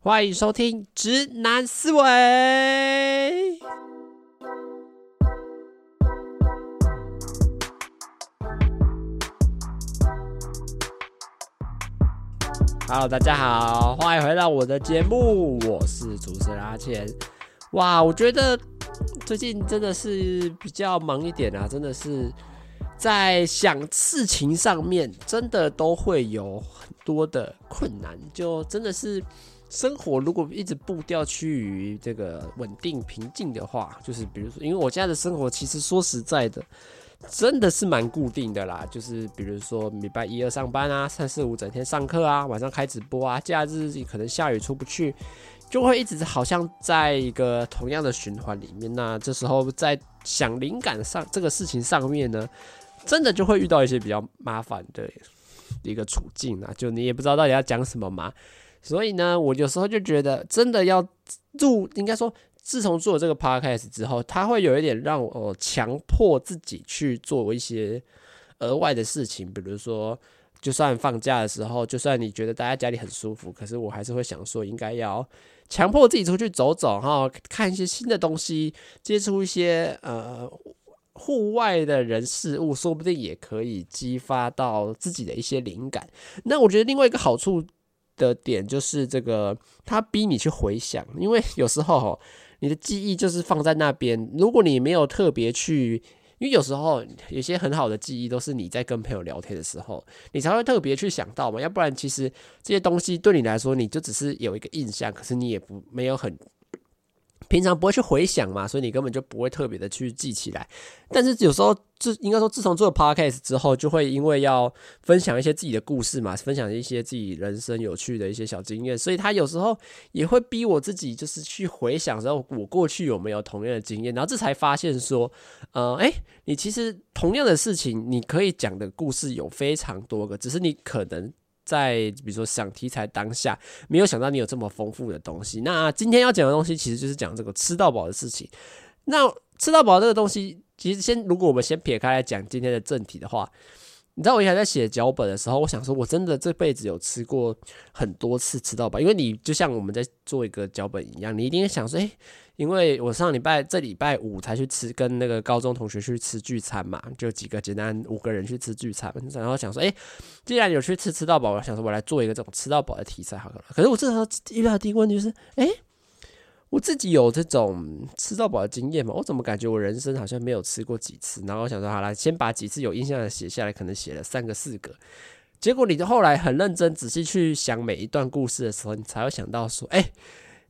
欢迎收听《直男思维》。Hello，大家好，欢迎回到我的节目，我是主持人阿钱。哇，我觉得最近真的是比较忙一点啊，真的是在想事情上面，真的都会有很多的困难，就真的是生活如果一直步调趋于这个稳定平静的话，就是比如说，因为我家的生活其实说实在的。真的是蛮固定的啦，就是比如说礼拜一二上班啊，三四五整天上课啊，晚上开直播啊，假日可能下雨出不去，就会一直好像在一个同样的循环里面。那这时候在想灵感上这个事情上面呢，真的就会遇到一些比较麻烦的一个处境啊，就你也不知道到底要讲什么嘛。所以呢，我有时候就觉得真的要入，应该说。自从做了这个 podcast 之后，他会有一点让我强迫自己去做一些额外的事情，比如说，就算放假的时候，就算你觉得待在家里很舒服，可是我还是会想说，应该要强迫自己出去走走，哈，看一些新的东西，接触一些呃户外的人事物，说不定也可以激发到自己的一些灵感。那我觉得另外一个好处的点就是这个，他逼你去回想，因为 有时候。你的记忆就是放在那边，如果你没有特别去，因为有时候有些很好的记忆都是你在跟朋友聊天的时候，你才会特别去想到嘛，要不然其实这些东西对你来说，你就只是有一个印象，可是你也不没有很。平常不会去回想嘛，所以你根本就不会特别的去记起来。但是有时候，自应该说，自从做了 podcast 之后，就会因为要分享一些自己的故事嘛，分享一些自己人生有趣的一些小经验，所以他有时候也会逼我自己，就是去回想说，我过去有没有同样的经验，然后这才发现说，呃，诶，你其实同样的事情，你可以讲的故事有非常多个，只是你可能。在比如说想题材当下，没有想到你有这么丰富的东西。那今天要讲的东西，其实就是讲这个吃到饱的事情。那吃到饱这个东西，其实先如果我们先撇开来讲今天的正题的话。你知道我以前在写脚本的时候，我想说，我真的这辈子有吃过很多次吃到饱，因为你就像我们在做一个脚本一样，你一定想说，诶，因为我上礼拜这礼拜五才去吃，跟那个高中同学去吃聚餐嘛，就几个简单五个人去吃聚餐，然后想说，诶，既然有去吃吃到饱，我想说我来做一个这种吃到饱的题材好了。可是我这时候遇到第一个问题就是，诶。我自己有这种吃到饱的经验嘛？我怎么感觉我人生好像没有吃过几次？然后我想说，好了，先把几次有印象的写下来，可能写了三个四个。结果你后来很认真仔细去想每一段故事的时候，你才会想到说，哎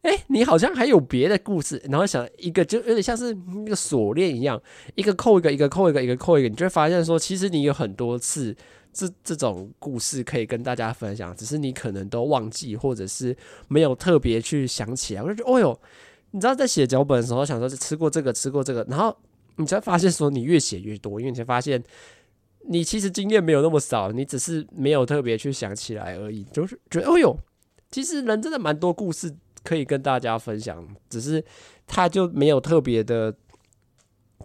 哎，你好像还有别的故事。然后想一个就有点像是那个锁链一样，一个扣一个，一个扣一个，一个扣一个，你就会发现说，其实你有很多次。这这种故事可以跟大家分享，只是你可能都忘记，或者是没有特别去想起来。我就觉得，哦哟，你知道在写脚本的时候，想说是吃过这个，吃过这个，然后你才发现说你越写越多，因为你才发现你其实经验没有那么少，你只是没有特别去想起来而已。就是觉得，哦哟，其实人真的蛮多故事可以跟大家分享，只是它就没有特别的。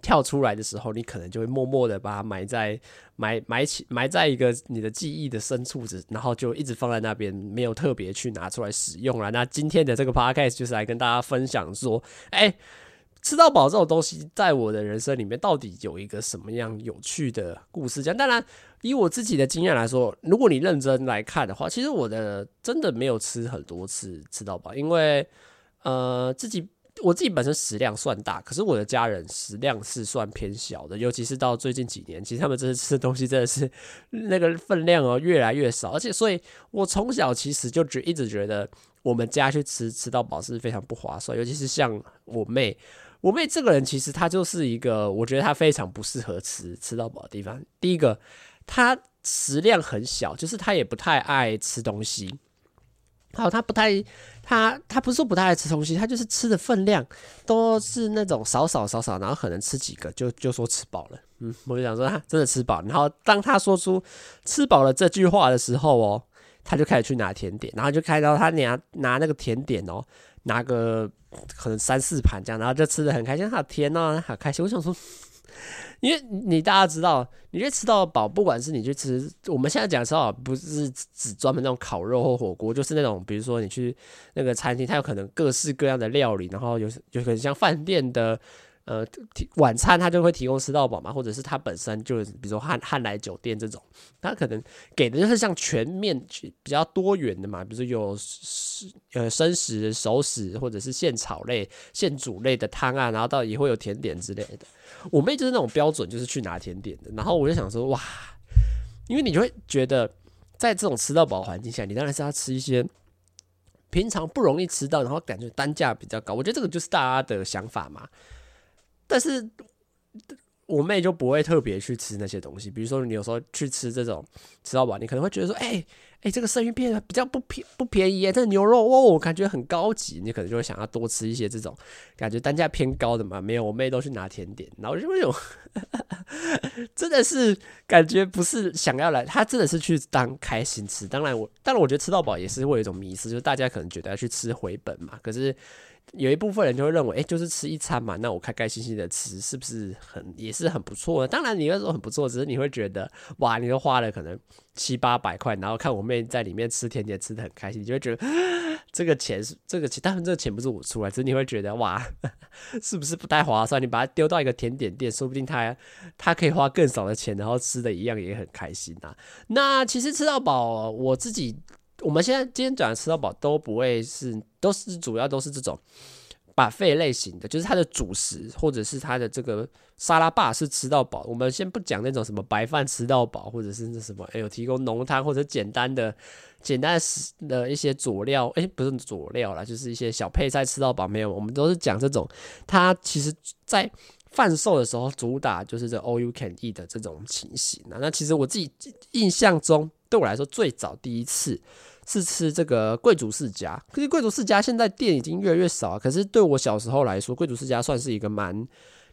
跳出来的时候，你可能就会默默的把它埋在埋埋起埋在一个你的记忆的深处，子然后就一直放在那边，没有特别去拿出来使用了。那今天的这个 podcast 就是来跟大家分享说，哎，吃到饱这种东西，在我的人生里面到底有一个什么样有趣的故事？这样，当然，以我自己的经验来说，如果你认真来看的话，其实我的真的没有吃很多次吃到饱，因为呃自己。我自己本身食量算大，可是我的家人食量是算偏小的，尤其是到最近几年，其实他们真的吃的东西真的是那个分量哦越来越少，而且所以我从小其实就觉一直觉得我们家去吃吃到饱是非常不划算，尤其是像我妹，我妹这个人其实她就是一个我觉得她非常不适合吃吃到饱的地方。第一个，他食量很小，就是他也不太爱吃东西。好，他不太，他他不是说不太爱吃东西，他就是吃的分量都是那种少少少少，然后可能吃几个就就说吃饱了。嗯，我就想说他真的吃饱。然后当他说出吃饱了这句话的时候哦，他就开始去拿甜点，然后就看到他拿拿那个甜点哦，拿个可能三四盘这样，然后就吃的很开心。好甜哦，好开心。我想说，因为你大家知道，你去吃到饱，不管是你去吃，我们现在讲的吃到饱，不是只专门那种烤肉或火锅，就是那种比如说你去那个餐厅，它有可能各式各样的料理，然后有有可能像饭店的。呃，晚餐他就会提供吃到饱嘛，或者是他本身就是，比如说汉汉来酒店这种，他可能给的就是像全面比较多元的嘛，比如说有呃生食、熟食，或者是现炒类、现煮类的汤啊，然后到也会有甜点之类的。我妹就是那种标准，就是去拿甜点的。然后我就想说，哇，因为你就会觉得，在这种吃到饱环境下，你当然是要吃一些平常不容易吃到，然后感觉单价比较高。我觉得这个就是大家的想法嘛。但是我妹就不会特别去吃那些东西，比如说你有时候去吃这种吃到饱，你可能会觉得说，哎、哎、这个生鱼片比较不便不便宜耶，这个牛肉哦，我感觉很高级，你可能就会想要多吃一些这种感觉单价偏高的嘛。没有，我妹都去拿甜点，然后就那种 真的是感觉不是想要来，她真的是去当开心吃。当然我，当然我觉得吃到饱也是会有一种迷思，就是大家可能觉得要去吃回本嘛，可是。有一部分人就会认为，哎、就是吃一餐嘛，那我开开心心的吃，是不是很也是很不错的？当然，你会说很不错，只是你会觉得，哇，你都花了可能七八百块，然后看我妹在里面吃甜点吃得很开心，你就会觉得 这个钱是这个钱，当然这个钱不是我出来，只是你会觉得，哇，是不是不太划算？你把它丢到一个甜点店，说不定他他可以花更少的钱，然后吃的一样也很开心啊。那其实吃到饱，我自己。我们现在今天讲的吃到饱都不会是，都是主要都是这种 buffet 类型的，就是它的主食或者是它的这个沙拉吧是吃到饱。我们先不讲那种什么白饭吃到饱，或者是那什么哎有提供浓汤或者简单的简单的食的一些佐料，哎不是佐料啦，就是一些小配菜吃到饱没有。我们都是讲这种，它其实在贩售的时候主打就是这 all you can eat 的这种情形啊。那其实我自己印象中。对我来说，最早第一次是吃这个贵族世家。可是贵族世家现在店已经越来越少。可是对我小时候来说，贵族世家算是一个蛮，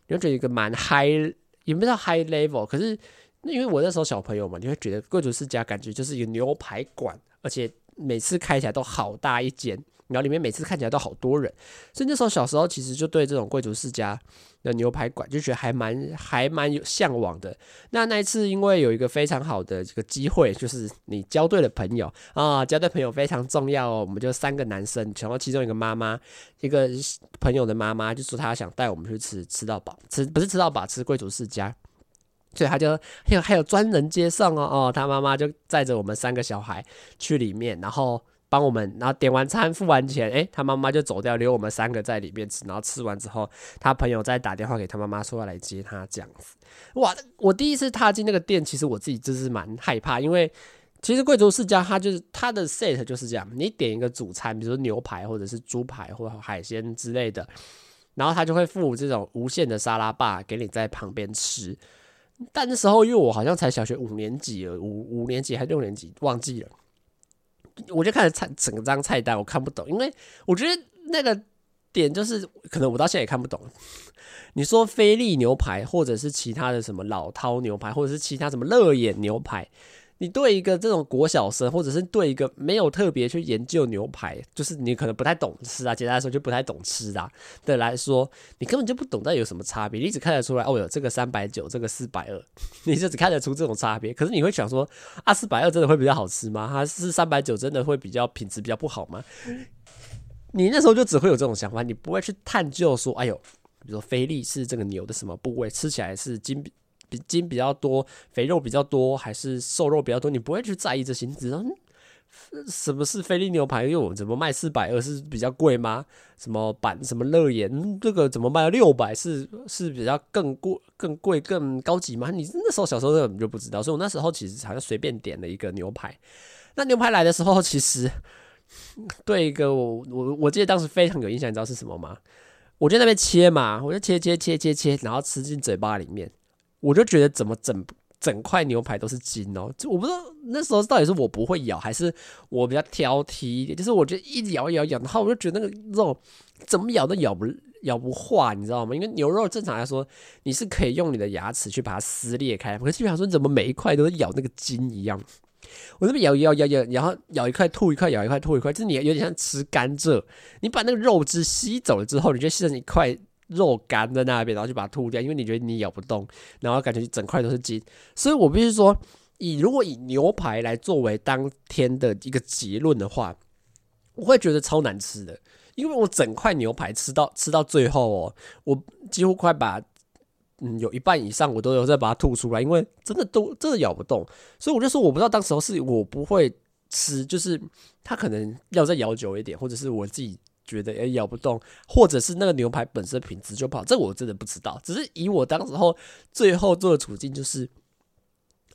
你会觉得一个蛮 high，也不知道 high level。可是那因为我那时候小朋友嘛，你会觉得贵族世家感觉就是一个牛排馆，而且每次开起来都好大一间。然后里面每次看起来都好多人，所以那时候小时候其实就对这种贵族世家的牛排馆就觉得还蛮还蛮有向往的。那那一次因为有一个非常好的这个机会，就是你交对了朋友啊，交对朋友非常重要哦。我们就三个男生，然后其中一个妈妈，一个朋友的妈妈就说她想带我们去吃吃到饱，吃不是吃到饱，吃贵族世家，所以他就还有还有专人接送哦哦，他妈妈就载着我们三个小孩去里面，然后。帮我们，然后点完餐付完钱，诶，他妈妈就走掉，留我们三个在里面吃。然后吃完之后，他朋友再打电话给他妈妈说要来接他，这样子。哇，我第一次踏进那个店，其实我自己就是蛮害怕，因为其实贵族世家它就是它的 set 就是这样，你点一个主餐，比如说牛排或者是猪排或海鲜之类的，然后他就会附这种无限的沙拉吧给你在旁边吃。但那时候因为我好像才小学五年级，五五年级还六年级忘记了。我就看着菜整张菜单，我看不懂，因为我觉得那个点就是可能我到现在也看不懂。你说菲力牛排，或者是其他的什么老饕牛排，或者是其他什么乐眼牛排。你对一个这种国小生，或者是对一个没有特别去研究牛排，就是你可能不太懂吃啊，简单来说就不太懂吃啊的来说，你根本就不懂得有什么差别。你只看得出来哦，有这个三百九，这个四百二，你就只看得出这种差别。可是你会想说，啊，四百二真的会比较好吃吗？还是三百九真的会比较品质比较不好吗？你那时候就只会有这种想法，你不会去探究说，哎呦，比如说菲力是这个牛的什么部位，吃起来是筋。比筋比较多，肥肉比较多，还是瘦肉比较多？你不会去在意这些，你知道什么是菲力牛排？因为我怎么卖四百二是比较贵吗？什么板什么乐眼这个怎么卖六百是是比较更贵、更贵、更高级吗？你那时候小时候根本就不知道，所以我那时候其实好像随便点了一个牛排。那牛排来的时候，其实对一个我我我记得当时非常有印象，你知道是什么吗？我就在那边切嘛，我就切切切切切，然后吃进嘴巴里面。我就觉得怎么整整块牛排都是筋哦，就我不知道那时候到底是我不会咬，还是我比较挑剔一点。就是我觉得一直咬咬咬，然后我就觉得那个肉怎么咬都咬不咬不化，你知道吗？因为牛肉正常来说你是可以用你的牙齿去把它撕裂开，可是就想说你怎么每一块都是咬那个筋一样？我这边咬咬咬咬，然后咬一块吐一块，咬一块吐一块，就是你有点像吃甘蔗，你把那个肉汁吸走了之后，你就剩一块。肉干在那边，然后就把它吐掉，因为你觉得你咬不动，然后感觉整块都是筋。所以我必须说，以如果以牛排来作为当天的一个结论的话，我会觉得超难吃的，因为我整块牛排吃到吃到最后哦，我几乎快把。嗯，有一半以上我都有在把它吐出来，因为真的都真的咬不动，所以我就说我不知道当时候是我不会吃，就是它可能要再咬久一点，或者是我自己觉得也咬不动，或者是那个牛排本身品质就不好，这我真的不知道。只是以我当时候最后做的处境，就是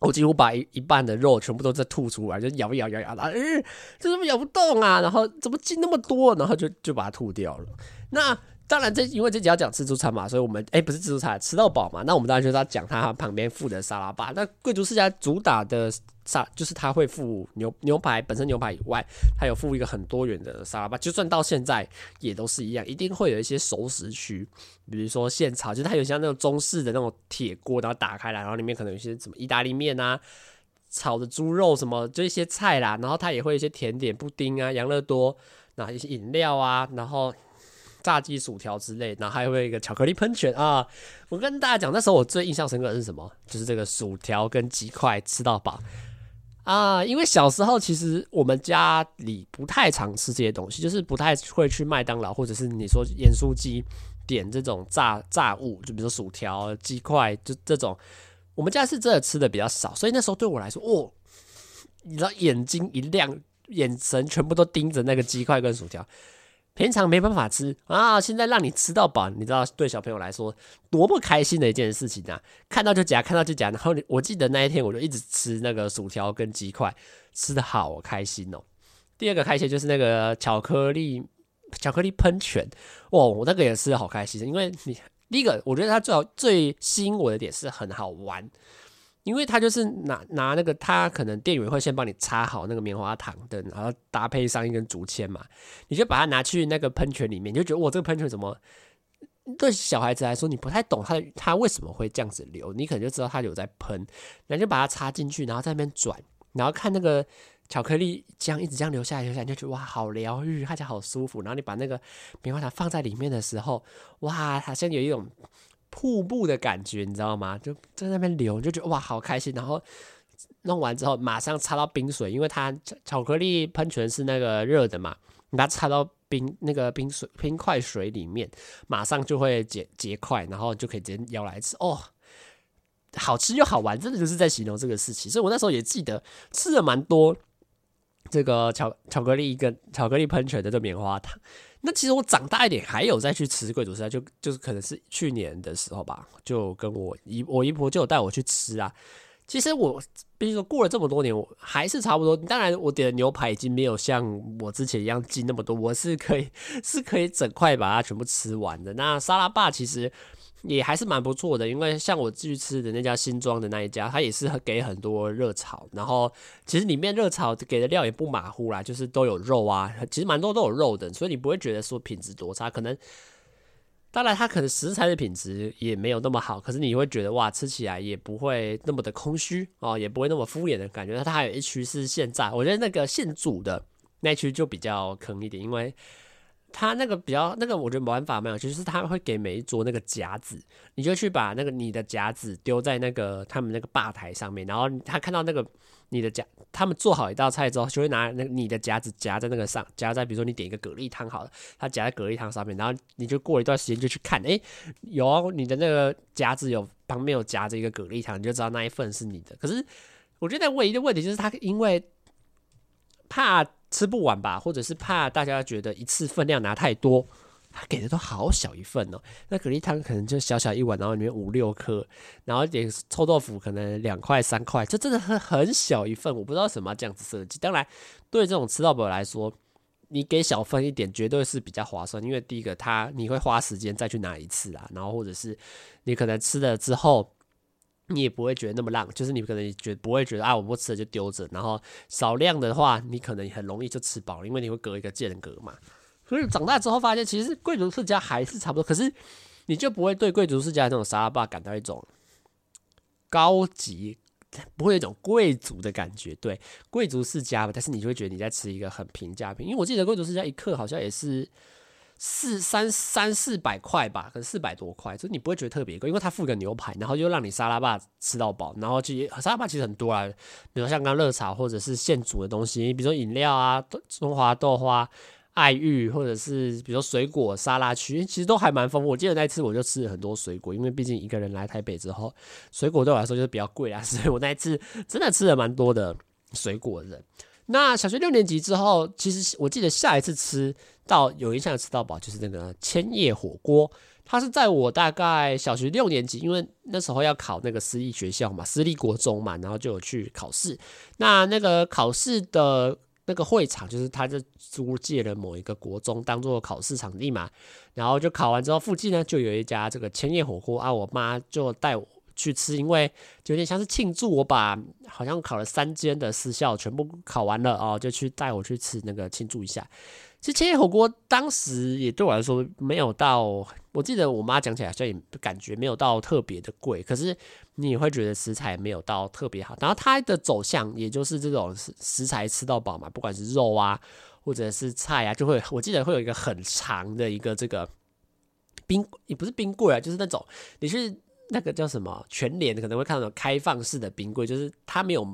我几乎把一一半的肉全部都在吐出来，就咬一咬咬咬，啊，嗯，这怎么咬不动啊？然后怎么进那么多？然后就就把它吐掉了。那。当然，这因为这集要讲自助餐嘛，所以我们哎、不是自助餐，吃到饱嘛。那我们当然就是要讲它旁边附的沙拉吧。那贵族世家主打的沙，就是它会附牛牛排本身牛排以外，它有附一个很多元的沙拉吧。就算到现在也都是一样，一定会有一些熟食区，比如说现炒，就是它有像那种中式的那种铁锅，然后打开来，然后里面可能有一些什么意大利面啊、炒的猪肉什么，就一些菜啦。然后它也会一些甜点、布丁啊、养乐多，然后一些饮料啊，然后。炸鸡、薯条之类，然后还有一个巧克力喷泉啊！我跟大家讲，那时候我最印象深刻的是什么？就是这个薯条跟鸡块吃到饱啊！因为小时候其实我们家里不太常吃这些东西，就是不太会去麦当劳或者是你说盐酥鸡点这种炸炸物，就比如说薯条、鸡块，就这种，我们家是真的吃的比较少，所以那时候对我来说，哦，你知道眼睛一亮，眼神全部都盯着那个鸡块跟薯条。平常没办法吃啊，现在让你吃到饱，你知道对小朋友来说多么开心的一件事情啊！看到就夹，看到就夹。然后我记得那一天，我就一直吃那个薯条跟鸡块，吃得好开心哦。第二个开心就是那个巧克力巧克力喷泉，哇，我那个也吃得好开心，因为你第一个，我觉得它最好最吸引我的点是很好玩。因为他就是拿拿那个，他可能店员会先帮你插好那个棉花糖的，然后搭配上一根竹签嘛，你就把它拿去那个喷泉里面，你就觉得我，这个喷泉怎么对小孩子来说你不太懂他他为什么会这样子流，你可能就知道他有在喷，然后就把它插进去，然后在那边转，然后看那个巧克力浆一直这样流下来流下来，你就觉得哇，好疗愈，看起来好舒服。然后你把那个棉花糖放在里面的时候，哇，好像有一种。瀑布的感觉，你知道吗？就在那边流，就觉得哇，好开心。然后弄完之后，马上插到冰水，因为它巧克力喷泉是那个热的嘛，你把它插到冰那个冰水冰块水里面，马上就会结结块，然后就可以直接舀来吃。哦，好吃又好玩，真的就是在形容这个事情。所以我那时候也记得吃了蛮多这个巧巧克力跟巧克力喷泉的这棉花糖。那其实我长大一点，还有再去吃贵族食材，就就是可能是去年的时候吧，就跟我姨我姨婆就有带我去吃啊。其实我，比如说过了这么多年，我还是差不多。当然，我点的牛排已经没有像我之前一样进那么多，我是可以 是可以整块把它全部吃完的。那沙拉霸其实。也还是蛮不错的，因为像我继续吃的那家新庄的那一家，它也是给很多热炒，然后其实里面热炒给的料也不马虎啦，就是都有肉啊，其实蛮多都有肉的，所以你不会觉得说品质多差。可能当然它可能食材的品质也没有那么好，可是你会觉得哇，吃起来也不会那么的空虚哦，也不会那么敷衍的感觉。它还有一区是现炸，我觉得那个现煮的那一区就比较坑一点，因为。他那个比较那个，我觉得玩法没有趣，就是他会给每一桌那个夹子，你就去把那个你的夹子丢在那个他们那个吧台上面，然后他看到那个你的夹，他们做好一道菜之后，就会拿那个你的夹子夹在那个上，夹在比如说你点一个蛤蜊汤好了，他夹在蛤蜊汤上面，然后你就过一段时间就去看，诶，有你的那个夹子有旁边有夹着一个蛤蜊汤，你就知道那一份是你的。可是我觉得唯一的问题就是他因为怕。吃不完吧，或者是怕大家觉得一次分量拿太多，他给的都好小一份哦。那蛤蜊汤可能就小小一碗，然后里面五六颗，然后点臭豆腐可能两块三块，这真的很很小一份。我不知道什么这样子设计。当然，对这种吃到饱来说，你给小份一点绝对是比较划算，因为第一个他你会花时间再去拿一次啊，然后或者是你可能吃了之后。你也不会觉得那么浪，就是你可能觉不会觉得啊，我不吃了就丢着。然后少量的话，你可能很容易就吃饱，因为你会隔一个间隔嘛。所以长大之后发现，其实贵族世家还是差不多，可是你就不会对贵族世家这种沙拉吧感到一种高级，不会有一种贵族的感觉。对，贵族世家吧，但是你就会觉得你在吃一个很平价品。因为我记得贵族世家一克好像也是四三三四百块吧，可能四百多块，就你不会觉得特别贵，因为它附个牛排，然后又让你沙拉吧吃到饱，然后其实沙拉吧其实很多啊，比如像刚热炒或者是现煮的东西，比如说饮料啊，中华豆花。爱玉，或者是比如说水果沙拉区，其实都还蛮丰富。我记得那一次我就吃了很多水果，因为毕竟一个人来台北之后，水果对我来说就是比较贵啊，所以我那一次真的吃了蛮多的水果的。那小学六年级之后，其实我记得下一次吃到有印象吃到饱，就是那个千叶火锅。它是在我大概小学六年级，因为那时候要考那个私立学校嘛，私立国中嘛，然后就有去考试。那那个考试的。那个会场就是他就租借了某一个国中当做考试场地嘛，然后就考完之后，附近呢就有一家这个千叶火锅啊，我妈就带我去吃，因为就有点像是庆祝我把好像考了三间的私校全部考完了哦，就去带我去吃那个庆祝一下。其实千叶火锅当时也对我来说没有到，我记得我妈讲起来好像也感觉没有到特别的贵，可是你会觉得食材没有到特别好。然后它的走向也就是这种食食材吃到饱嘛，不管是肉啊或者是菜啊，就会我记得会有一个很长的一个这个冰，也不是冰柜啊，就是那种你是那个叫什么全联可能会看到开放式的冰柜，就是它没有。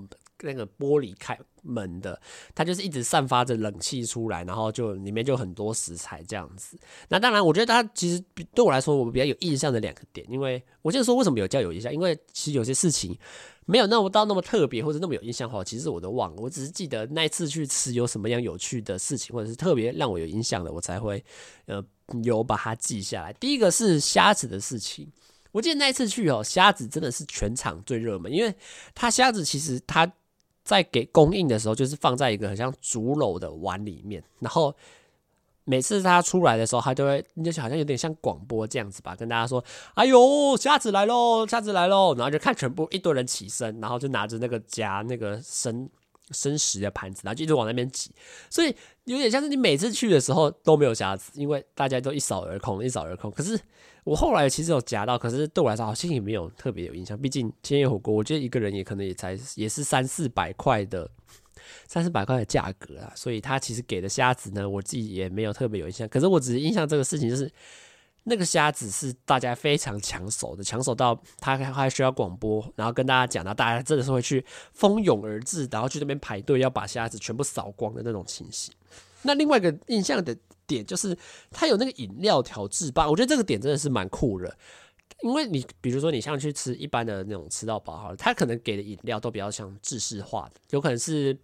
那个玻璃开门的，它就是一直散发着冷气出来，然后就里面就很多食材这样子。那当然，我觉得它其实对我来说，我比较有印象的两个点，因为我就说为什么有叫有印象，因为其实有些事情没有那么到那么特别或者那么有印象的话，其实我都忘了。我只是记得那一次去吃有什么样有趣的事情，或者是特别让我有印象的，我才会呃有把它记下来。第一个是虾子的事情，我记得那一次去哦，虾子真的是全场最热门，因为它虾子其实它。在给供应的时候，就是放在一个很像竹篓的碗里面，然后每次它出来的时候，它就会就好像有点像广播这样子吧，跟大家说：“哎呦，虾子来喽，虾子来喽！”然后就看全部一堆人起身，然后就拿着那个夹那个生生食的盘子，然后就一直往那边挤，所以有点像是你每次去的时候都没有虾子，因为大家都一扫而空，一扫而空。可是。我后来其实有夹到，可是对我来说好像也没有特别有印象。毕竟千叶火锅，我觉得一个人也可能也才也是三四百块的，三四百块的价格啊。所以他其实给的虾子呢，我自己也没有特别有印象。可是我只是印象这个事情，就是那个虾子是大家非常抢手的，抢手到他还需要广播，然后跟大家讲，到大家真的是会去蜂拥而至，然后去那边排队要把虾子全部扫光的那种情形。那另外一个印象的。点就是它有那个饮料调制吧，我觉得这个点真的是蛮酷的，因为你比如说你像去吃一般的那种吃到饱好了，它可能给的饮料都比较像制式化的，有可能是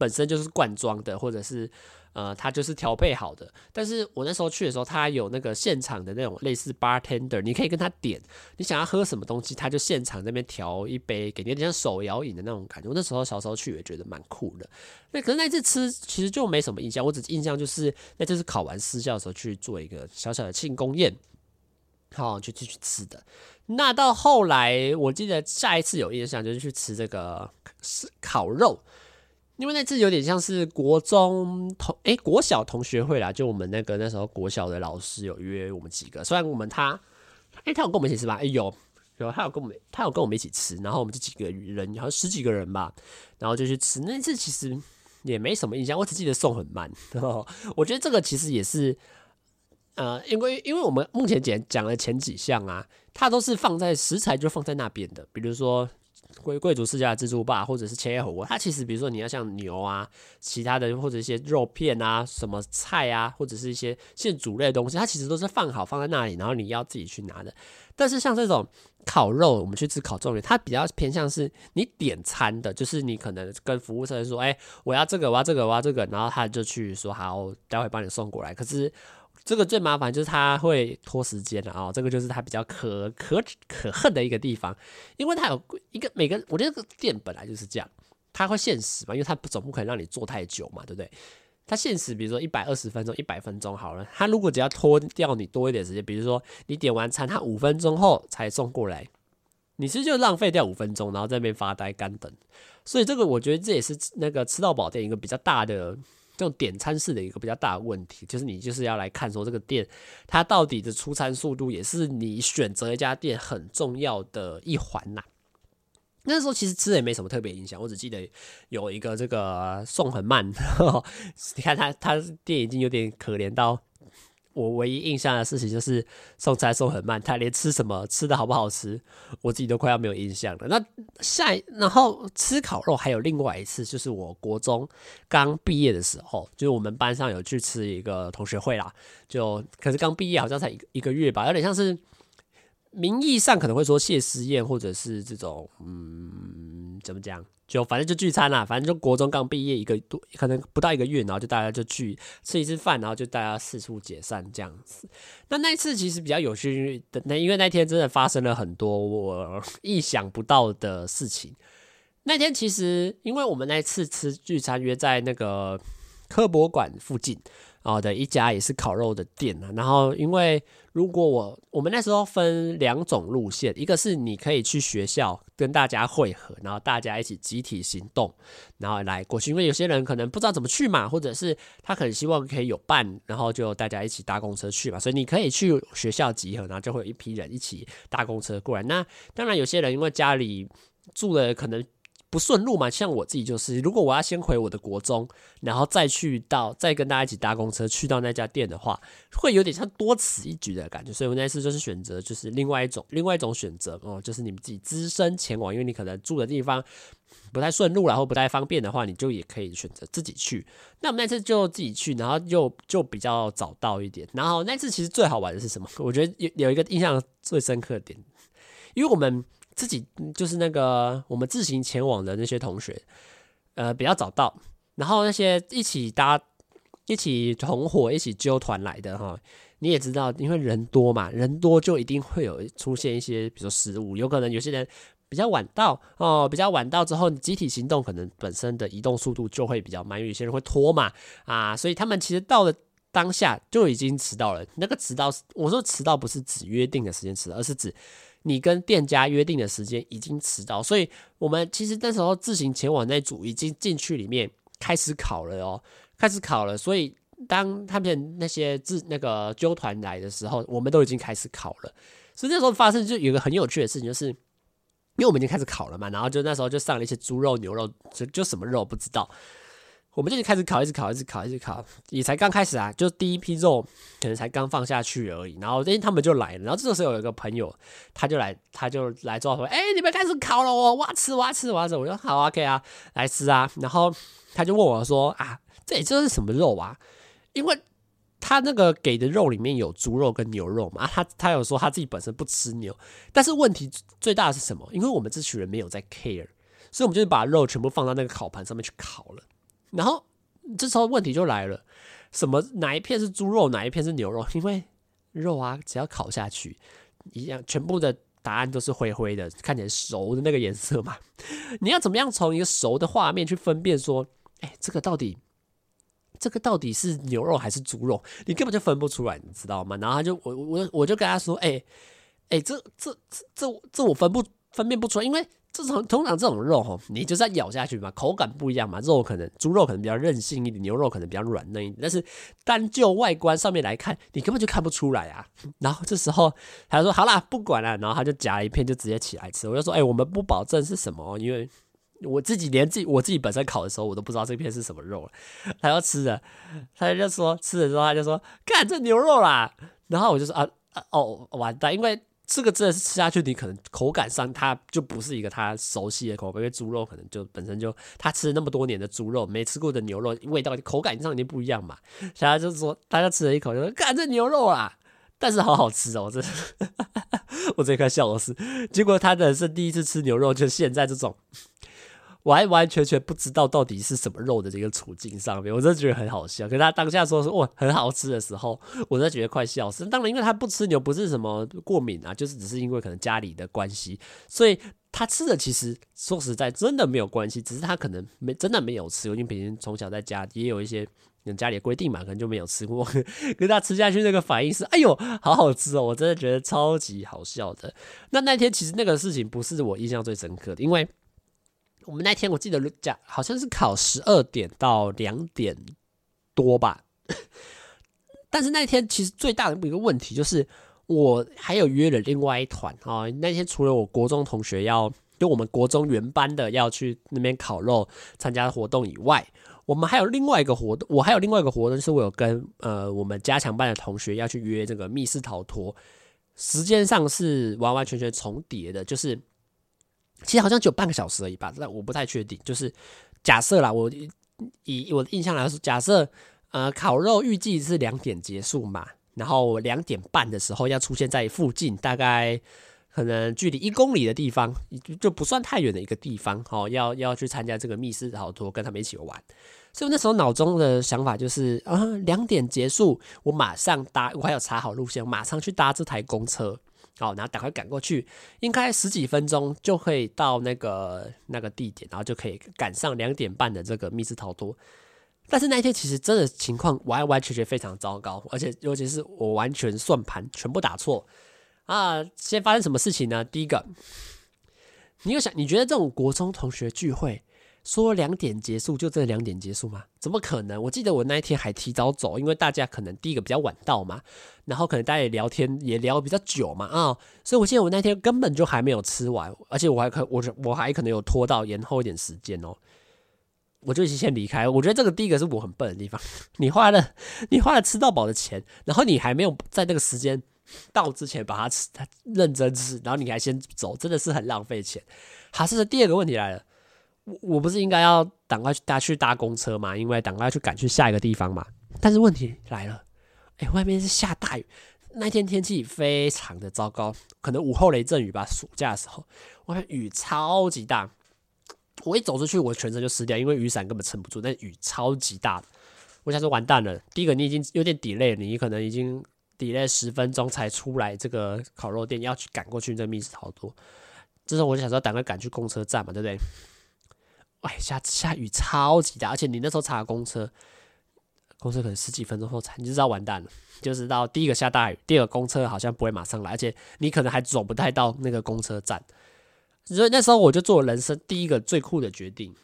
本身就是罐装的，或者是。呃，它就是调配好的，但是我那时候去的时候，它有那个现场的那种类似 bartender，你可以跟他点你想要喝什么东西，他就现场那边调一杯给你，有点像手摇饮的那种感觉。我那时候小时候去也觉得蛮酷的。那可是那次吃其实就没什么印象，我只印象就是那次是考完私校的时候去做一个小小的庆功宴，好就继续吃的。那到后来我记得下一次有印象就是去吃这个烤肉。因为那次有点像是国中同诶、国小同学会啦，就我们那个那时候国小的老师有约我们几个，虽然我们他诶、他有跟我们一起吃吧？诶、有有他有跟我们他有跟我们一起吃，然后我们这几个人好像十几个人吧，然后就去吃。那次其实也没什么印象，我只记得送很慢。我觉得这个其实也是呃，因为因为我们目前讲讲的前几项啊，它都是放在食材就放在那边的，比如说。贵贵族世家的自助吧，或者是切火锅，它其实比如说你要像牛啊，其他的或者一些肉片啊，什么菜啊，或者是一些现煮类的东西，它其实都是放好放在那里，然后你要自己去拿的。但是像这种烤肉，我们去吃烤肉，它比较偏向是你点餐的，就是你可能跟服务生说，哎，我要这个，我要这个，我要这个，然后他就去说好，待会帮你送过来。可是。这个最麻烦就是它会拖时间了啊、这个就是它比较可可可恨的一个地方，因为它有一个每个，我觉得这个店本来就是这样，它会限时嘛，因为它总不可能让你做太久嘛，对不对？它限时，比如说一百二十分钟、一百分钟好了，它如果只要拖掉你多一点时间，比如说你点完餐，它五分钟后才送过来，你是就浪费掉五分钟，然后在那边发呆干等，所以这个我觉得这也是那个吃到饱店一个比较大的。这种点餐式的一个比较大的问题，就是你就是要来看说这个店它到底的出餐速度，也是你选择一家店很重要的一环呐。那时候其实吃的也没什么特别影响，我只记得有一个这个送很慢，你看他他店已经有点可怜到，我唯一印象的事情就是送餐送很慢，他连吃什么吃的好不好吃，我自己都快要没有印象了。那下然后吃烤肉还有另外一次，就是我国中刚毕业的时候，就是我们班上有去吃一个同学会啦，就可是刚毕业好像才一一个月吧，有点像是名义上可能会说谢师宴或者是这种嗯怎么讲。就反正就聚餐啦，反正就国中刚毕业一个多，可能不到一个月，然后就大家就去吃一次饭，然后就大家四处解散这样子。那那一次其实比较有趣的，那因为那天真的发生了很多我意想不到的事情。那天其实因为我们那次吃聚餐约在那个科博馆附近。哦的一家也是烤肉的店啊，然后因为如果我我们那时候分两种路线，一个是你可以去学校跟大家会合，然后大家一起集体行动，然后来过去，因为有些人可能不知道怎么去嘛，或者是他可能希望可以有伴，然后就大家一起搭公车去嘛，所以你可以去学校集合，然后就会有一批人一起搭公车过来。那当然有些人因为家里住的可能。不顺路嘛，像我自己就是，如果我要先回我的国中，然后再去到，再跟大家一起搭公车去到那家店的话，会有点像多此一举的感觉。所以我那次就是选择，就是另外一种，另外一种选择哦，就是你们自己只身前往，因为你可能住的地方不太顺路，然后不太方便的话，你就也可以选择自己去。那我们那次就自己去，然后又就比较早到一点。然后那次其实最好玩的是什么？我觉得有有一个印象最深刻的点，因为我们。自己就是那个我们自行前往的那些同学，呃，比较早到，然后那些一起搭、一起同伙、一起揪团来的哈，你也知道，因为人多嘛，人多就一定会有出现一些，比如说失误，有可能有些人比较晚到哦，比较晚到之后，集体行动可能本身的移动速度就会比较慢，有些人会拖嘛啊，所以他们其实到了当下就已经迟到了。那个迟到，我说迟到不是指约定的时间迟，而是指。你跟店家约定的时间已经迟到，所以我们其实那时候自行前往那组已经进去里面开始烤了哦，开始烤了。所以当他们那些自那个纠团来的时候，我们都已经开始烤了。所以那时候发生就有个很有趣的事情，就是因为我们已经开始烤了嘛，然后就那时候就上了一些猪肉、牛肉，就就什么肉不知道。我们就开始烤，一直烤，一直烤，一直烤，也才刚开始啊，就第一批肉可能才刚放下去而已。然后，哎，他们就来了。然后这个时候有一个朋友，他就来，他就来之后说：“哎，你们开始烤了哦，我要吃，哇吃，我要吃。”我说：“好啊，可以啊，来吃啊。”然后他就问我说：“啊，这这是什么肉啊？”因为他那个给的肉里面有猪肉跟牛肉嘛，他他有说他自己本身不吃牛，但是问题最大的是什么？因为我们这群人没有在 care，所以我们就是把肉全部放到那个烤盘上面去烤了。然后这时候问题就来了，什么哪一片是猪肉，哪一片是牛肉？因为肉啊，只要烤下去一样，全部的答案都是灰灰的，看起来熟的那个颜色嘛。你要怎么样从一个熟的画面去分辨说，哎，这个到底这个到底是牛肉还是猪肉？你根本就分不出来，你知道吗？然后他就我我我就跟他说，哎哎，这这这这这我分不分辨不出来，因为。这种通常这种肉吼，你就是要咬下去嘛，口感不一样嘛。肉可能猪肉可能比较韧性一点，牛肉可能比较软嫩一点。但是单就外观上面来看，你根本就看不出来啊。然后这时候他就说：“好啦，不管了。”然后他就夹了一片，就直接起来吃。我就说：“哎、我们不保证是什么，因为我自己连自己我自己本身烤的时候，我都不知道这片是什么肉了。”他要吃的，他就说吃的时候他就说：“看这牛肉啦。”然后我就说：“啊哦，完蛋，因为。”这个真的是吃下去，你可能口感上它就不是一个他熟悉的口味，因为猪肉可能就本身就他吃了那么多年的猪肉，没吃过的牛肉，味道口感上已经不一样嘛。小孩就是说，大家吃了一口就说：“看这牛肉啊！”但是好好吃哦，真的，我这一块笑死。结果他的是第一次吃牛肉，就现在这种。完完全全不知道到底是什么肉的这个处境上面，我真的觉得很好笑。可是他当下说说哇很好吃的时候，我真的觉得快笑死。当然，因为他不吃牛，不是什么过敏啊，就是只是因为可能家里的关系，所以他吃的其实说实在真的没有关系，只是他可能没真的没有吃，因为平时从小在家也有一些家里的规定嘛，可能就没有吃过。可是他吃下去那个反应是，哎呦，好好吃哦！我真的觉得超级好笑的。那那天其实那个事情不是我印象最深刻的，因为。我们那天我记得讲好像是考十二点到两点多吧，但是那天其实最大的一个问题就是我还有约了另外一团啊。那天除了我国中同学要，就我们国中原班的要去那边烤肉参加活动以外，我们还有另外一个活动，我还有另外一个活动，就是我有跟呃我们加强班的同学要去约这个密室逃脱，时间上是完完全全重叠的，就是其实好像只有半个小时而已吧，但我不太确定。就是假设啦，我以我的印象来说，假设呃烤肉预计是两点结束嘛，然后两点半的时候要出现在附近，大概。可能距离一公里的地方，就不算太远的一个地方，哦，要要去参加这个密室逃脱，跟他们一起玩。所以我那时候脑中的想法就是，啊，两点结束，我马上搭，我还有查好路线，马上去搭这台公车，好，然后赶快赶过去，应该十几分钟就可以到那个那个地点，然后就可以赶上两点半的这个密室逃脱。但是那一天其实真的情况完完全全非常糟糕，而且尤其是我完全算盘全部打错。啊，先发生什么事情呢？第一个，你有想，你觉得这种国中同学聚会说两点结束，就真的两点结束吗？怎么可能？我记得我那一天还提早走，因为大家可能第一个比较晚到嘛，然后可能大家也聊天也聊比较久嘛，啊，所以我记得我那天根本就还没有吃完，而且我还可我我还可能有拖到延后一点时间哦，我就已经先离开。我觉得这个第一个是我很笨的地方，你花了你花了吃到饱的钱，然后你还没有在那个时间。到之前把它吃，它认真吃，然后你还先走，真的是很浪费钱。好，这是第二个问题来了，我不是应该要赶快去搭去搭公车嘛？因为赶快去赶去下一个地方嘛。但是问题来了，哎、外面是下大雨，那天天气非常的糟糕，可能午后雷阵雨吧。暑假的时候，外面雨超级大，我一走出去，我全身就湿掉，因为雨伞根本撑不住，那雨超级大。我想说完蛋了，第一个你已经有点 delay，你可能已经。delay 十分钟才出来，这个烤肉店要去赶过去，这密室逃脱。这时候我就想说，赶快赶去公车站嘛，对不对？哎，下下雨超级大，而且你那时候查公车，公车可能十几分钟后才，你就知道完蛋了。就知道第一个下大雨，第二个公车好像不会马上来，而且你可能还走不太到那个公车站。所以那时候我就做人生第一个最酷的决定。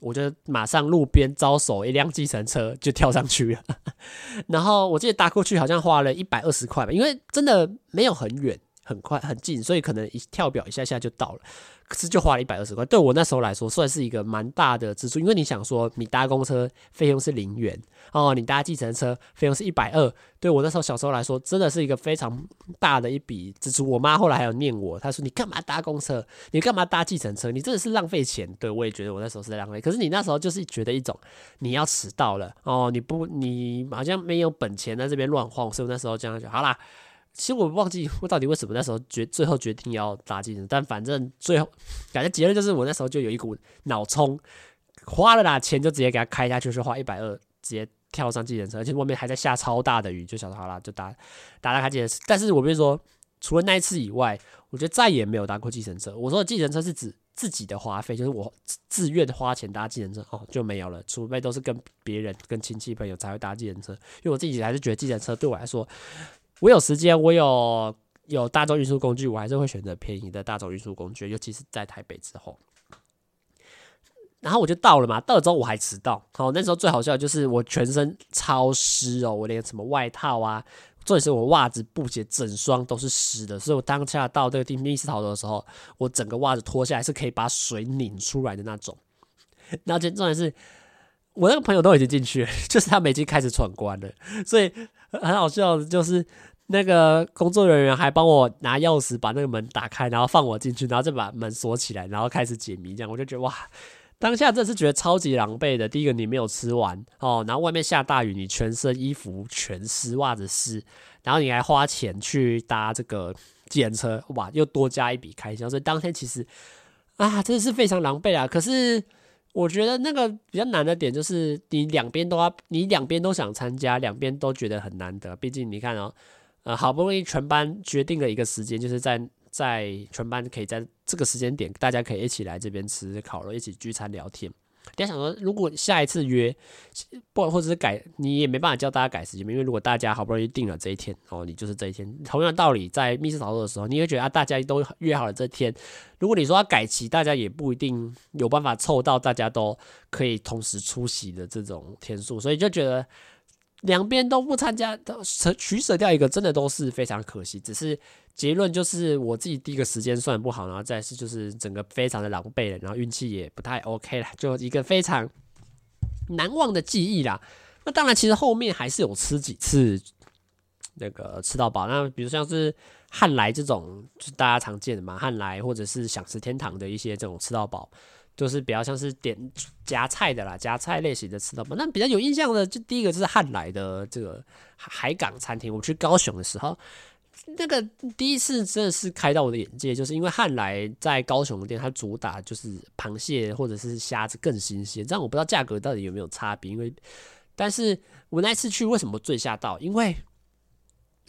我就马上路边招手一辆计程车就跳上去了，然后我记得搭过去好像花了一百二十块吧，因为真的没有很远，很快很近，所以可能一跳表一下下就到了。可是就花了一百二十块，对我那时候来说算是一个蛮大的支出，因为你想说，你搭公车费用是零元哦，你搭计程车费用是一百二，对我那时候小时候来说，真的是一个非常大的一笔支出。我妈后来还有念我，她说你干嘛搭公车，你干嘛搭计程车，你真的是浪费钱。对我也觉得我那时候是在浪费，可是你那时候就是觉得一种你要迟到了哦，你不你好像没有本钱在这边乱晃，所以那时候这样就好啦。其实我忘记我到底为什么那时候决最后决定要搭计程，但反正最后感觉结论就是我那时候就有一股脑冲，花了拿钱就直接给他开下去，就是花一百二直接跳上计程车，而且外面还在下超大的雨，就想说好啦，就搭搭搭开计程车。但是我跟你说，除了那一次以外，我觉得再也没有搭过计程车。我说的计程车是指自己的花费，就是我自愿花钱搭计程车哦，就没有了，除非都是跟别人、跟亲戚朋友才会搭计程车。因为我自己还是觉得计程车对我来说。我有时间，我有有大众运输工具，我还是会选择便宜的大众运输工具，尤其是在台北之后。然后我就到了嘛，到了之后我还迟到。好，那时候最好笑的就是我全身超湿哦，我连什么外套啊，重点是我袜子、布鞋整双都是湿的，所以我当下到这个地密室逃的时候，我整个袜子脱下来是可以把水拧出来的那种。然后重点是，我那个朋友都已经进去了，就是他们已经开始闯关了，所以很好笑的就是。那个工作人员还帮我拿钥匙把那个门打开，然后放我进去，然后再把门锁起来，然后开始解谜。这样我就觉得哇，当下真的是觉得超级狼狈的。第一个你没有吃完哦，然后外面下大雨，你全身衣服全湿，袜子湿，然后你还花钱去搭这个计程车，哇，又多加一笔开销。所以当天其实啊，真的是非常狼狈啊。可是我觉得那个比较难的点就是你两边都要，你两边都想参加，两边都觉得很难得。毕竟你看哦。呃，好不容易全班决定了一个时间，就是在在全班可以在这个时间点，大家可以一起来这边吃烤肉，一起聚餐聊天。大家想说，如果下一次约，不或者是改，你也没办法叫大家改时间，因为如果大家好不容易定了这一天，哦，你就是这一天。同样道理，在密室逃脱的时候，你会觉得啊，大家都约好了这天，如果你说要改期，大家也不一定有办法凑到大家都可以同时出席的这种天数，所以就觉得。两边都不参加，都取舍掉一个，真的都是非常可惜。只是结论就是我自己第一个时间算不好，然后再是就是整个非常的狼狈了，然后运气也不太 OK 了，就一个非常难忘的记忆啦。那当然，其实后面还是有吃几次那个吃到饱。那比如像是汉来这种，就是大家常见的嘛，汉来或者是想吃天堂的一些这种吃到饱，就是比较像是点夹菜的啦，夹菜类型的吃到饱。那比较有印象的，就第一个就是汉来的这个海港餐厅。我去高雄的时候，那个第一次真的是开到我的眼界，就是因为汉来在高雄的店，它主打就是螃蟹或者是虾子更新鲜。这样我不知道价格到底有没有差别，因为。但是我那次去为什么最吓到？因为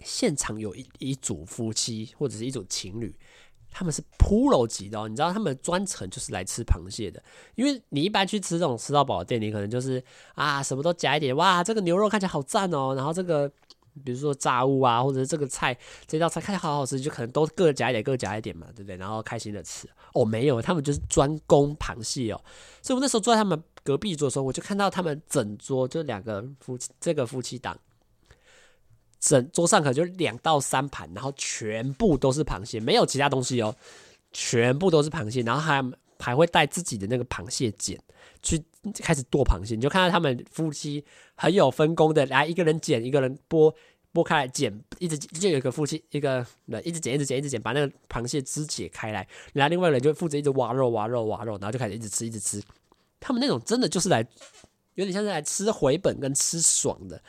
现场有一一组夫妻或者是一组情侣，他们是 Pro 级的哦，你知道他们专程就是来吃螃蟹的。因为你一般去吃这种吃到饱的店，你可能就是啊什么都夹一点，哇这个牛肉看起来好赞哦，然后这个比如说炸物啊，或者是这个菜这道菜看起来好好吃，就可能都各夹一点，各夹一点嘛，对不对？然后开心的吃。哦，没有，他们就是专攻螃蟹哦，所以我那时候坐在他们。隔壁桌的时候，我就看到他们整桌就两个夫妻，这个夫妻档，整桌上可就两到三盘，然后全部都是螃蟹，没有其他东西哦，全部都是螃蟹，然后还还会带自己的那个螃蟹剪去开始剁螃蟹，你就看到他们夫妻很有分工的，来一个人剪，一个人剥剥开来剪，一直就有一个夫妻一个人一直剪，一直剪，一直剪，把那个螃蟹肢解开来，然后另外人就负责一直挖肉、挖肉、挖肉，然后就开始一直吃，一直吃。他们那种真的就是来，有点像是来吃回本跟吃爽的。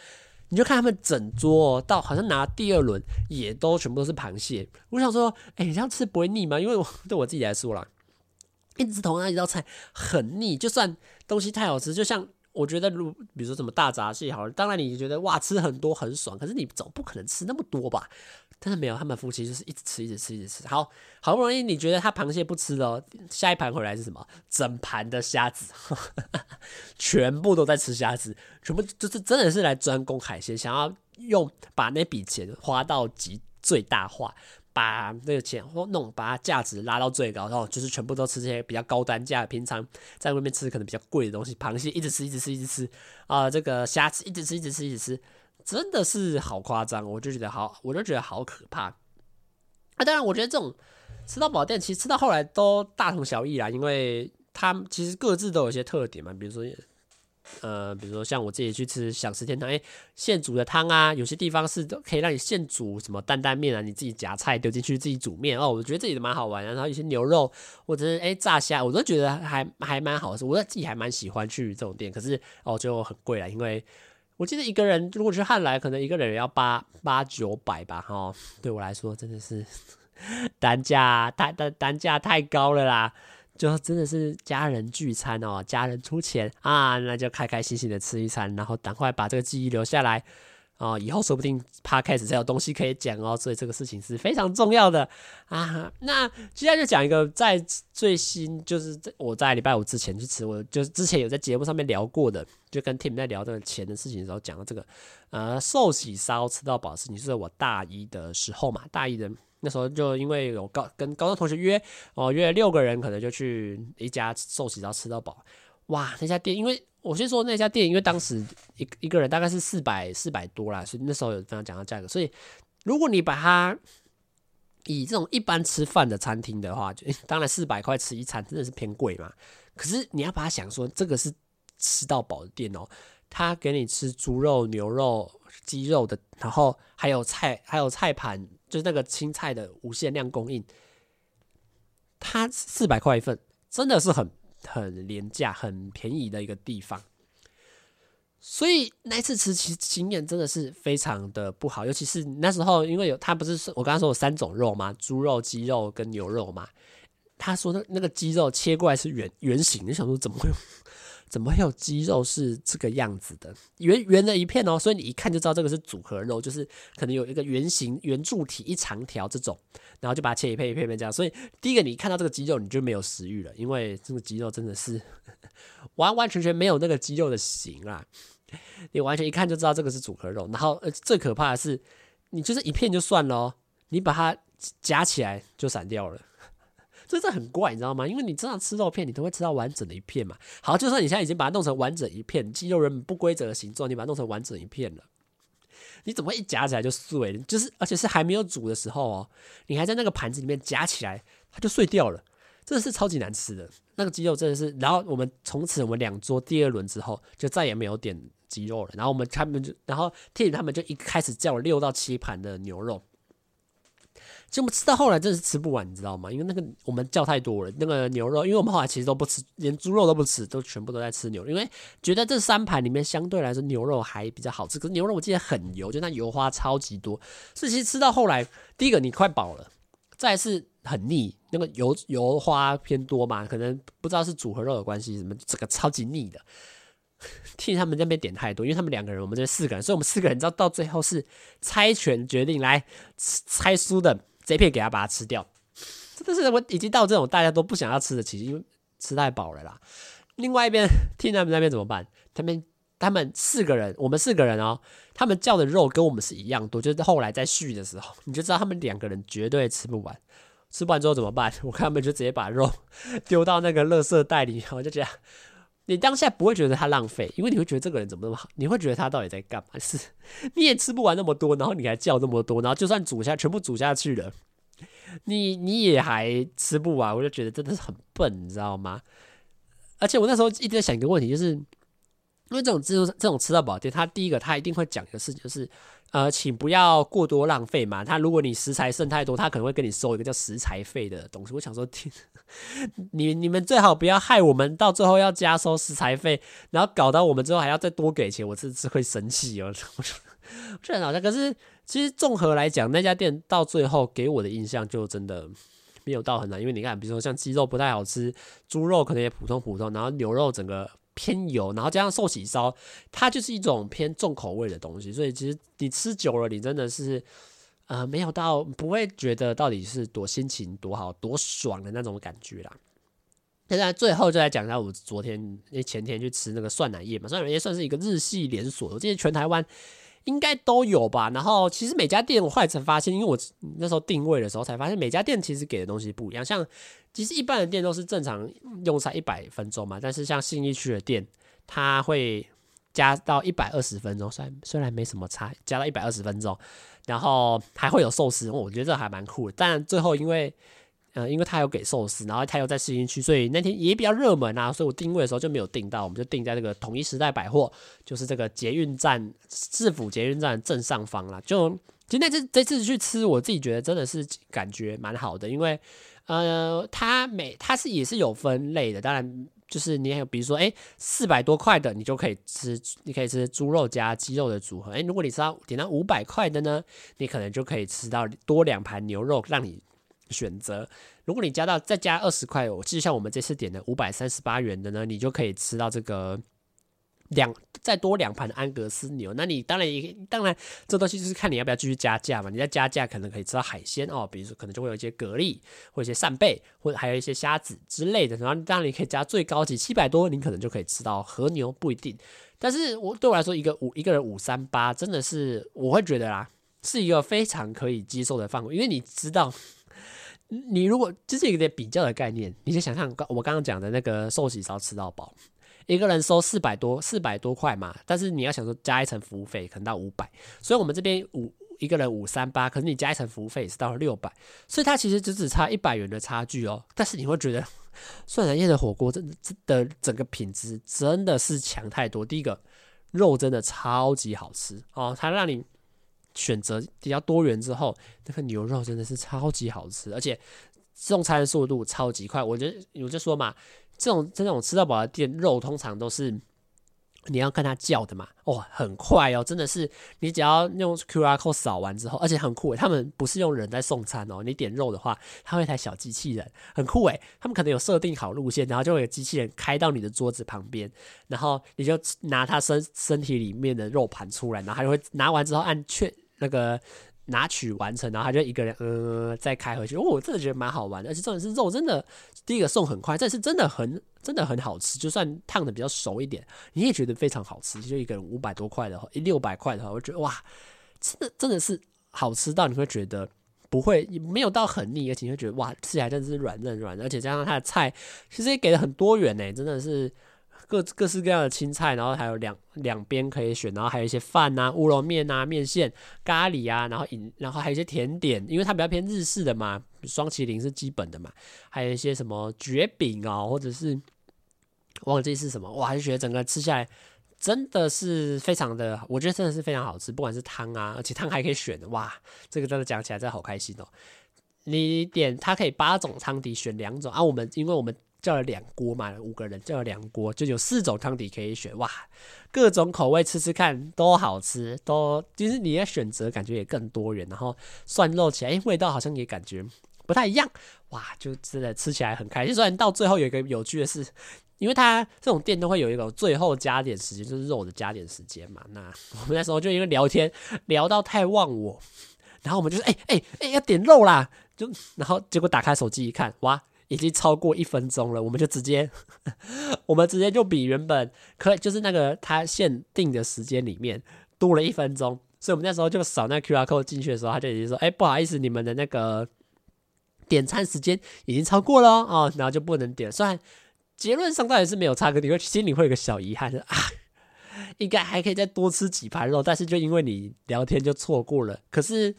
你就看他们整桌到好像拿第二轮也都全部都是螃蟹。我想说，哎，你这样吃不会腻吗？因为我对我自己来说啦，一直同那一道菜很腻。就算东西太好吃，就像我觉得，如比如说什么大闸蟹好了，当然你觉得哇吃很多很爽，可是你总不可能吃那么多吧？但是没有，他们夫妻就是一直吃，一直吃，一直吃。好好不容易，你觉得他螃蟹不吃了，下一盘回来是什么？整盘的虾子，全部都在吃虾子，全部就是真的是来专攻海鲜，想要用把那笔钱花到极最大化，把那个钱弄把它价值拉到最高，然后就是全部都吃这些比较高单价，平常在外面吃可能比较贵的东西，螃蟹一直吃，一直吃，一直吃啊，这个虾子一直吃，一直吃，一直吃。真的是好夸张，我就觉得好，我就觉得好可怕。啊，当然，我觉得这种吃到饱店其实吃到后来都大同小异啦，因为他们其实各自都有些特点嘛，比如说，呃，比如说像我自己去吃享食天堂，哎，现煮的汤啊，有些地方是都可以让你现煮什么担担面啊，你自己夹菜丢进去自己煮面哦，我觉得这里都蛮好玩。然后有些牛肉或者是哎炸虾，我都觉得还还蛮好吃，我自己还蛮喜欢去这种店，可是哦就很贵了，因为。我记得一个人如果去汉来，可能一个人也要八八九百吧，哈，对我来说真的是单价太单单价太高了啦，就真的是家人聚餐哦，家人出钱啊，那就开开心心的吃一餐，然后赶快把这个记忆留下来。哦，以后说不定 Podcast 才有东西可以讲哦，所以这个事情是非常重要的啊。那接下来就讲一个在最新，就是我在礼拜五之前去吃，我就是之前有在节目上面聊过的，就跟 Tim 在聊这个钱的事情的时候讲到这个呃寿喜烧吃到饱的事情，是我大一的时候嘛，大一的那时候就因为有高跟高中同学约哦，约了六个人，可能就去一家寿喜烧吃到饱。哇，那家店因为。我先说那家店，因为当时一一个人大概是四百四百多啦，所以那时候有这样讲到价格。所以如果你把它以这种一般吃饭的餐厅的话，就当然四百块吃一餐真的是偏贵嘛。可是你要把它想说，这个是吃到饱的店哦，他给你吃猪肉、牛肉、鸡肉的，然后还有菜，还有菜盘，就是那个青菜的无限量供应，他四百块一份，真的是很。很廉价、很便宜的一个地方，所以那一次吃其实经验真的是非常的不好，尤其是那时候，因为有他不是我刚刚说有三种肉吗？猪肉、鸡肉跟牛肉嘛。他说那那个鸡肉切过来是圆圆形，你想说怎么会？怎么会有鸡肉是这个样子的？圆圆的一片哦，所以你一看就知道这个是组合肉，就是可能有一个圆形圆柱体一长条这种，然后就把它切一片一片片这样。所以第一个你看到这个鸡肉，你就没有食欲了，因为这个鸡肉真的是 完完全全没有那个鸡肉的形啊！你完全一看就知道这个是组合肉。然后呃，最可怕的是，你就是一片就算了哦，你把它夹起来就散掉了。这这很怪，你知道吗？因为你正常吃肉片，你都会吃到完整的一片嘛。好，就算你现在已经把它弄成完整一片，鸡肉人不规则的形状，你把它弄成完整一片了，你怎么一夹起来就碎？就是而且是还没有煮的时候哦，你还在那个盘子里面夹起来，它就碎掉了。真的是超级难吃的。那个鸡肉真的是，然后我们从此我们两桌第二轮之后就再也没有点鸡肉了。然后我们他们就，然后 t 他们就一开始叫了六到七盘的牛肉。就我们吃到后来真的是吃不完，你知道吗？因为那个我们叫太多了，那个牛肉，因为我们后来其实都不吃，连猪肉都不吃，都全部都在吃牛肉，因为觉得这三盘里面相对来说牛肉还比较好吃。可是牛肉我记得很油，就那油花超级多，所以其实吃到后来，第一个你快饱了，再是很腻，那个油油花偏多嘛，可能不知道是组合肉的关系，什么这个超级腻的。替他们那边点太多，因为他们两个人，我们这边四个人，所以我们四个人知道到最后是猜拳决定来猜输的。这片给他把它吃掉，真的是我已经到这种大家都不想要吃的，其实因为吃太饱了啦。另外一边听他们那边怎么办？他们他们四个人，我们四个人哦，他们叫的肉跟我们是一样多，就是后来在续的时候，你就知道他们两个人绝对吃不完。吃不完之后怎么办？我看他们就直接把肉丢到那个垃圾袋里，我就这样。你当下不会觉得他浪费，因为你会觉得这个人怎么那么好，你会觉得他到底在干嘛？是你也吃不完那么多，然后你还叫那么多，然后就算煮下全部煮下去了，你你也还吃不完，我就觉得真的是很笨，你知道吗？而且我那时候一直在想一个问题，就是因为这种自助这种吃到饱店，他第一个他一定会讲一个事情，就是。呃，请不要过多浪费嘛。他如果你食材剩太多，他可能会跟你收一个叫食材费的东西。我想说，天，你你们最好不要害我们，到最后要加收食材费，然后搞到我们之后还要再多给钱，我真是会生气哦。我觉得很好笑。可是其实综合来讲，那家店到最后给我的印象就真的没有到很难，因为你看，比如说像鸡肉不太好吃，猪肉可能也普通普通，然后牛肉整个。偏油，然后加上寿喜烧，它就是一种偏重口味的东西，所以其实你吃久了，你真的是呃没有到不会觉得到底是多心情多好多爽的那种感觉啦。现在最后就来讲一下我昨天前天去吃那个涮乃叶嘛，涮乃叶算是一个日系连锁，我记得全台湾。应该都有吧。然后其实每家店我后来才发现，因为我那时候定位的时候才发现，每家店其实给的东西不一样。像其实一般的店都是正常用餐一百分钟嘛，但是像信义区的店，它会加到一百二十分钟，虽然虽然没什么差，加到一百二十分钟，然后还会有寿司，我觉得这还蛮酷的。但最后因为呃，因为他有给寿司，然后他又在信义区，所以那天也比较热门啊，所以我定位的时候就没有定到，我们就定在这个统一时代百货，就是这个捷运站市府捷运站正上方啦。就今天这这次去吃，我自己觉得真的是感觉蛮好的，因为呃，它每它是也是有分类的，当然就是你还有比如说哎四百多块的，你就可以吃，你可以吃猪肉加鸡肉的组合。哎，如果你吃到点到五百块的呢，你可能就可以吃到多两盘牛肉，让你。选择，如果你加到再加二十块，我记得像我们这次点的五百三十八元的呢，你就可以吃到这个两再多两盘安格斯牛。那你当然也当然这东西就是看你要不要继续加价嘛。你再加价可能可以吃到海鲜哦，比如说可能就会有一些蛤蜊或一些扇贝，或者还有一些虾子之类的。然后当然你可以加最高级七百多，你可能就可以吃到和牛，不一定。但是我对我来说，一个五一个人五三八真的是我会觉得啦，是一个非常可以接受的范围，因为你知道。你如果这是一个比较的概念，你就想象我刚刚讲的那个寿喜烧吃到饱，一个人收四百多四百多块嘛，但是你要想说加一层服务费可能到五百，所以我们这边五一个人五三八，可是你加一层服务费也是到了六百，所以它其实只只差一百元的差距哦。但是你会觉得 涮乃叶的火锅真的真的整个品质真的是强太多。第一个肉真的超级好吃哦，它让你。选择比较多元之后，那个牛肉真的是超级好吃，而且送餐速度超级快。我觉得我就说嘛，这种这种吃到饱的店，肉通常都是你要跟他叫的嘛，哦，很快哦，真的是你只要用 QR code 扫完之后，而且很酷，他们不是用人在送餐哦，你点肉的话，他会一台小机器人，很酷诶，他们可能有设定好路线，然后就会有机器人开到你的桌子旁边，然后你就拿他身身体里面的肉盘出来，然后他就会拿完之后按确。那个拿取完成，然后他就一个人呃再开回去。哦，我真的觉得蛮好玩的，而且重点是肉真的，第一个送很快，这是真的很真的很好吃。就算烫的比较熟一点，你也觉得非常好吃。就一个人五百多块的话，一六百块的话，我觉得哇，真的真的是好吃到你会觉得不会没有到很腻，而且你会觉得哇，吃起来真的是软嫩软的，而且加上它的菜其实也给的很多元呢，真的是各各式各样的青菜，然后还有两两边可以选，然后还有一些饭啊、乌龙面啊、面线、咖喱啊，然后饮，然后还有一些甜点，因为它比较偏日式的嘛，双淇淋是基本的嘛，还有一些什么绝饼哦，或者是忘记是什么，哇，就觉得整个吃下来真的是非常的，我觉得真的是非常好吃，不管是汤啊，而且汤还可以选的，哇，这个真的讲起来真的好开心哦。你点它可以八种汤底选两种啊，我们因为我们。叫了两锅嘛，五个人叫了两锅，就有四种汤底可以选哇，各种口味吃吃看都好吃，都其实你的选择感觉也更多元，然后涮肉起来，哎，味道好像也感觉不太一样哇，就真的吃起来很开心。虽然到最后有一个有趣的是，因为它这种店都会有一个最后加点时间，就是肉的加点时间嘛。那我们那时候就因为聊天聊到太忘我，然后我们就说，哎哎哎，要点肉啦，就然后结果打开手机一看，哇！已经超过一分钟了，我们就直接，我们直接就比原本可就是那个他限定的时间里面多了一分钟，所以我们那时候就扫那 QR code 进去的时候，他就已经说：“哎，不好意思，你们的那个点餐时间已经超过了哦，然后就不能点。”虽然结论上倒也是没有差，可你会心里会有个小遗憾，啊，应该还可以再多吃几盘肉，但是就因为你聊天就错过了。可是。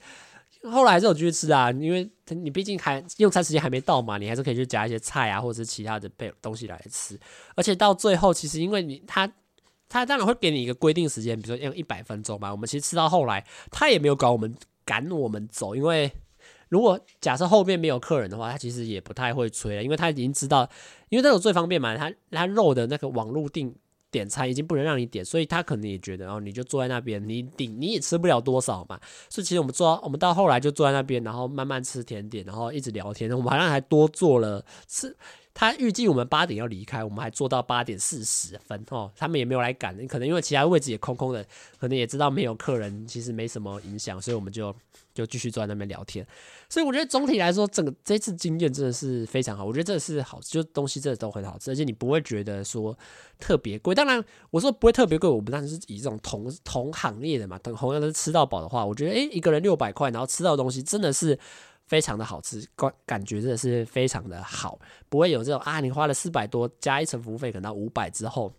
后来还是有继续吃啊，因为你毕竟还用餐时间还没到嘛，你还是可以去夹一些菜啊，或者是其他的备东西来吃。而且到最后，其实因为你他他当然会给你一个规定时间，比如说用一百分钟嘛。我们其实吃到后来，他也没有搞我们赶我们走，因为如果假设后面没有客人的话，他其实也不太会催了，因为他已经知道，因为那种最方便嘛，他他肉的那个网路订。点餐已经不能让你点，所以他可能也觉得，然后你就坐在那边，你顶你也吃不了多少嘛。所以其实我们坐，我们到后来就坐在那边，然后慢慢吃甜点，然后一直聊天。我们好像还多做了吃。他预计我们八点要离开，我们还坐到八点四十分哦。他们也没有来赶，可能因为其他位置也空空的，可能也知道没有客人，其实没什么影响，所以我们就就继续坐在那边聊天。所以我觉得总体来说，整个这次经验真的是非常好。我觉得这是好，就东西真的都很好吃，而且你不会觉得说特别贵。当然，我说不会特别贵，我们当然是以这种同同行业的嘛，等同样都是吃到饱的话，我觉得诶，一个人六百块，然后吃到东西真的是。非常的好吃，感感觉真的是非常的好，不会有这种啊，你花了四百多加一层服务费，可能到五百之后，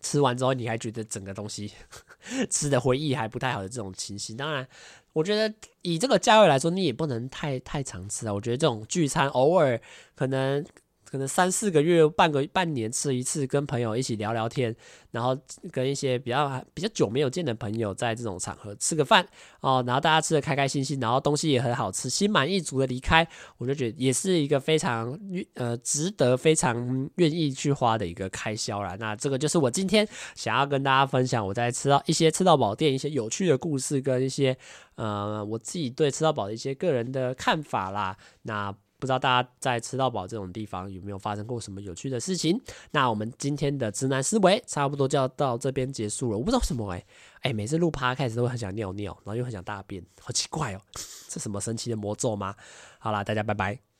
吃完之后你还觉得整个东西 吃的回忆还不太好的这种情形。当然，我觉得以这个价位来说，你也不能太太常吃啊。我觉得这种聚餐偶尔可能。可能三四个月、半个半年吃一次，跟朋友一起聊聊天，然后跟一些比较比较久没有见的朋友，在这种场合吃个饭哦，然后大家吃得开开心心，然后东西也很好吃，心满意足的离开，我就觉得也是一个非常呃值得、非常愿意去花的一个开销啦。那这个就是我今天想要跟大家分享我在吃到一些吃到饱店一些有趣的故事，跟一些呃我自己对吃到饱的一些个人的看法啦。那。不知道大家在吃到饱这种地方有没有发生过什么有趣的事情？那我们今天的直男思维差不多就要到这边结束了。我不知道为什么哎、欸、哎、每次录趴开始都会很想尿尿，然后又很想大便，好奇怪哦，这什么神奇的魔咒吗？好啦，大家拜拜。